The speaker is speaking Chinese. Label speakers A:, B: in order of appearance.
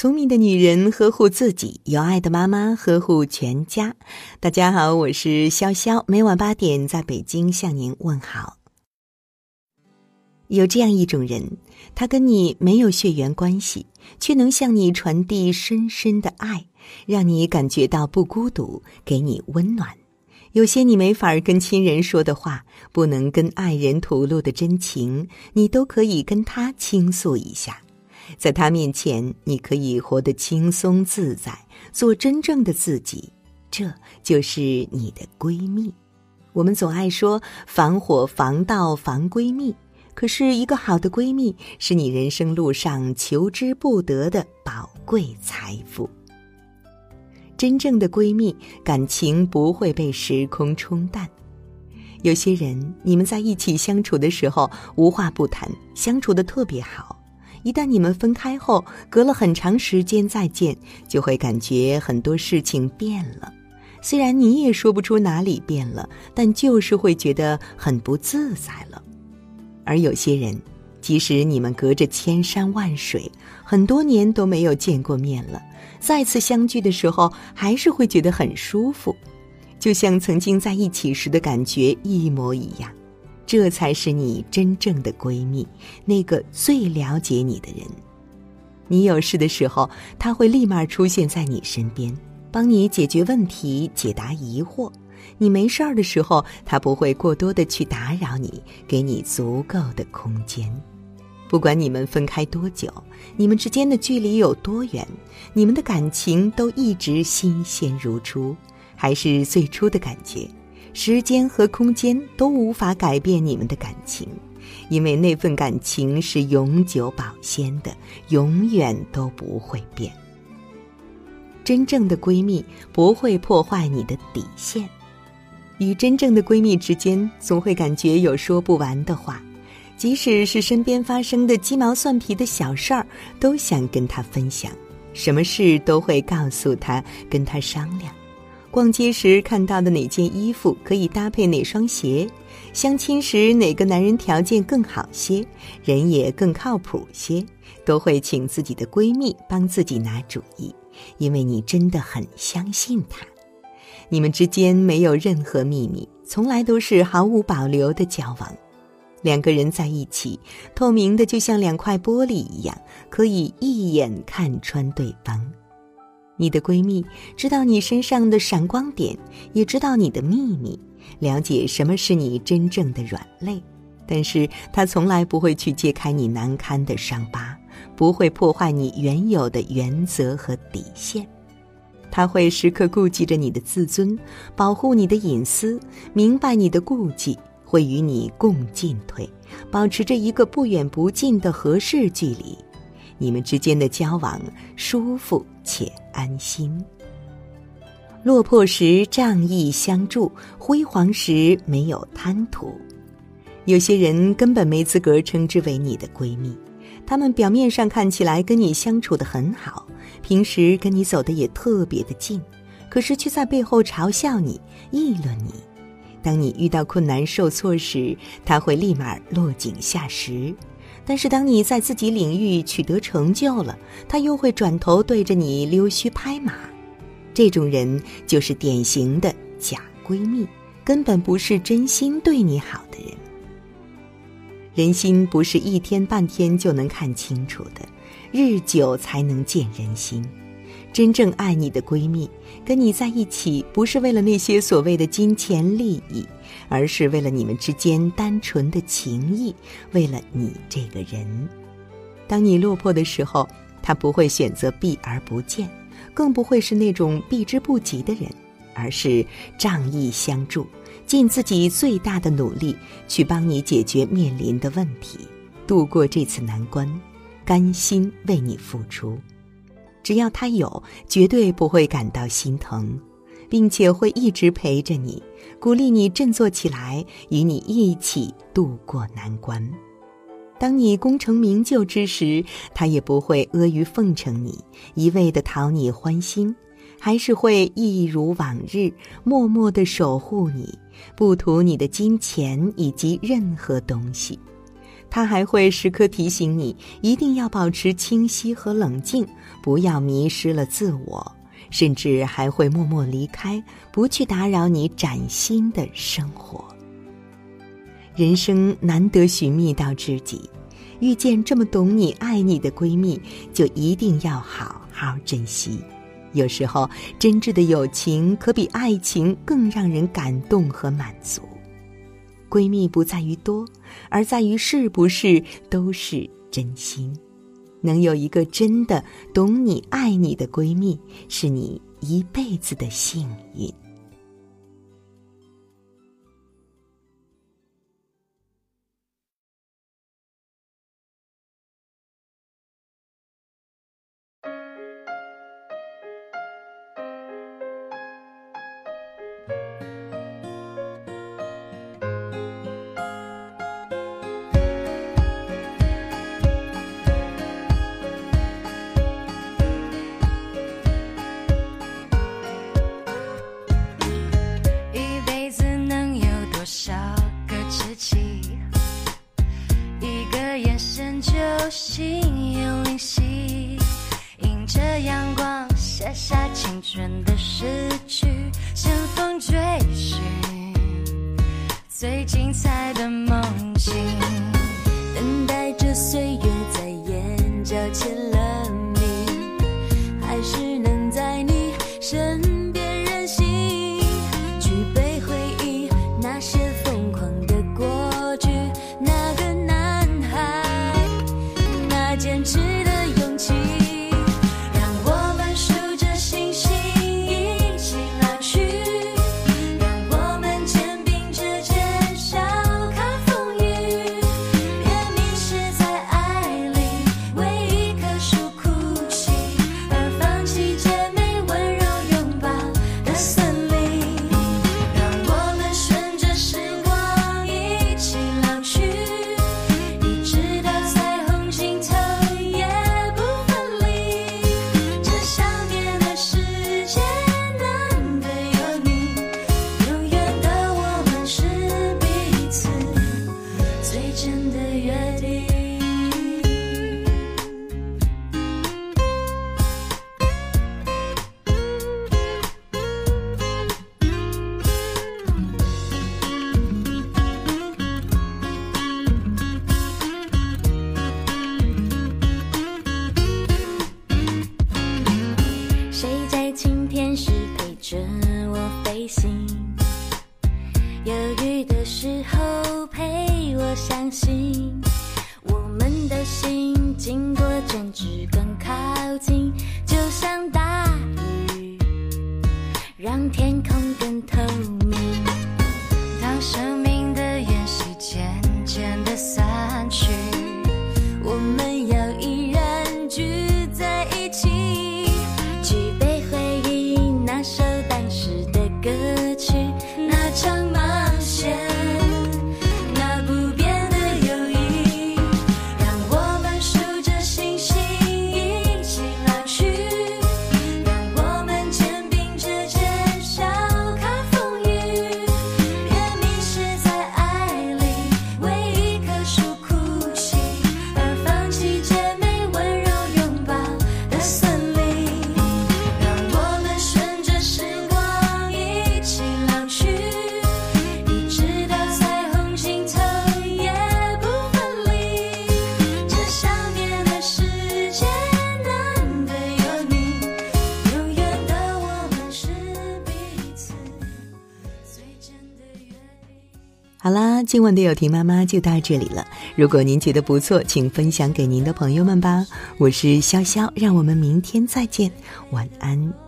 A: 聪明的女人呵护自己，有爱的妈妈呵护全家。大家好，我是潇潇，每晚八点在北京向您问好。有这样一种人，他跟你没有血缘关系，却能向你传递深深的爱，让你感觉到不孤独，给你温暖。有些你没法跟亲人说的话，不能跟爱人吐露的真情，你都可以跟他倾诉一下。在他面前，你可以活得轻松自在，做真正的自己，这就是你的闺蜜。我们总爱说防火防盗防闺蜜，可是一个好的闺蜜是你人生路上求之不得的宝贵财富。真正的闺蜜，感情不会被时空冲淡。有些人，你们在一起相处的时候无话不谈，相处的特别好。一旦你们分开后，隔了很长时间再见，就会感觉很多事情变了。虽然你也说不出哪里变了，但就是会觉得很不自在了。而有些人，即使你们隔着千山万水，很多年都没有见过面了，再次相聚的时候，还是会觉得很舒服，就像曾经在一起时的感觉一模一样。这才是你真正的闺蜜，那个最了解你的人。你有事的时候，他会立马出现在你身边，帮你解决问题、解答疑惑；你没事儿的时候，他不会过多的去打扰你，给你足够的空间。不管你们分开多久，你们之间的距离有多远，你们的感情都一直新鲜如初，还是最初的感觉。时间和空间都无法改变你们的感情，因为那份感情是永久保鲜的，永远都不会变。真正的闺蜜不会破坏你的底线，与真正的闺蜜之间总会感觉有说不完的话，即使是身边发生的鸡毛蒜皮的小事儿，都想跟她分享，什么事都会告诉她，跟她商量。逛街时看到的哪件衣服可以搭配哪双鞋？相亲时哪个男人条件更好些，人也更靠谱些，都会请自己的闺蜜帮自己拿主意，因为你真的很相信她。你们之间没有任何秘密，从来都是毫无保留的交往。两个人在一起，透明的就像两块玻璃一样，可以一眼看穿对方。你的闺蜜知道你身上的闪光点，也知道你的秘密，了解什么是你真正的软肋，但是她从来不会去揭开你难堪的伤疤，不会破坏你原有的原则和底线。她会时刻顾及着你的自尊，保护你的隐私，明白你的顾忌，会与你共进退，保持着一个不远不近的合适距离。你们之间的交往舒服且安心。落魄时仗义相助，辉煌时没有贪图。有些人根本没资格称之为你的闺蜜，他们表面上看起来跟你相处的很好，平时跟你走的也特别的近，可是却在背后嘲笑你、议论你。当你遇到困难受挫时，他会立马落井下石。但是，当你在自己领域取得成就了，他又会转头对着你溜须拍马。这种人就是典型的假闺蜜，根本不是真心对你好的人。人心不是一天半天就能看清楚的，日久才能见人心。真正爱你的闺蜜，跟你在一起不是为了那些所谓的金钱利益，而是为了你们之间单纯的情谊，为了你这个人。当你落魄的时候，她不会选择避而不见，更不会是那种避之不及的人，而是仗义相助，尽自己最大的努力去帮你解决面临的问题，度过这次难关，甘心为你付出。只要他有，绝对不会感到心疼，并且会一直陪着你，鼓励你振作起来，与你一起度过难关。当你功成名就之时，他也不会阿谀奉承你，一味的讨你欢心，还是会一如往日，默默的守护你，不图你的金钱以及任何东西。他还会时刻提醒你，一定要保持清晰和冷静，不要迷失了自我，甚至还会默默离开，不去打扰你崭新的生活。人生难得寻觅到知己，遇见这么懂你、爱你的闺蜜，就一定要好好珍惜。有时候，真挚的友情可比爱情更让人感动和满足。闺蜜不在于多，而在于是不是都是真心。能有一个真的懂你、爱你的闺蜜，是你一辈子的幸运。
B: 最精彩的梦境，等待着岁月在眼角签了相信我们的心经过争执更靠近就像大雨让天空
A: 好啦，今晚的有婷妈妈就到这里了。如果您觉得不错，请分享给您的朋友们吧。我是潇潇，让我们明天再见，晚安。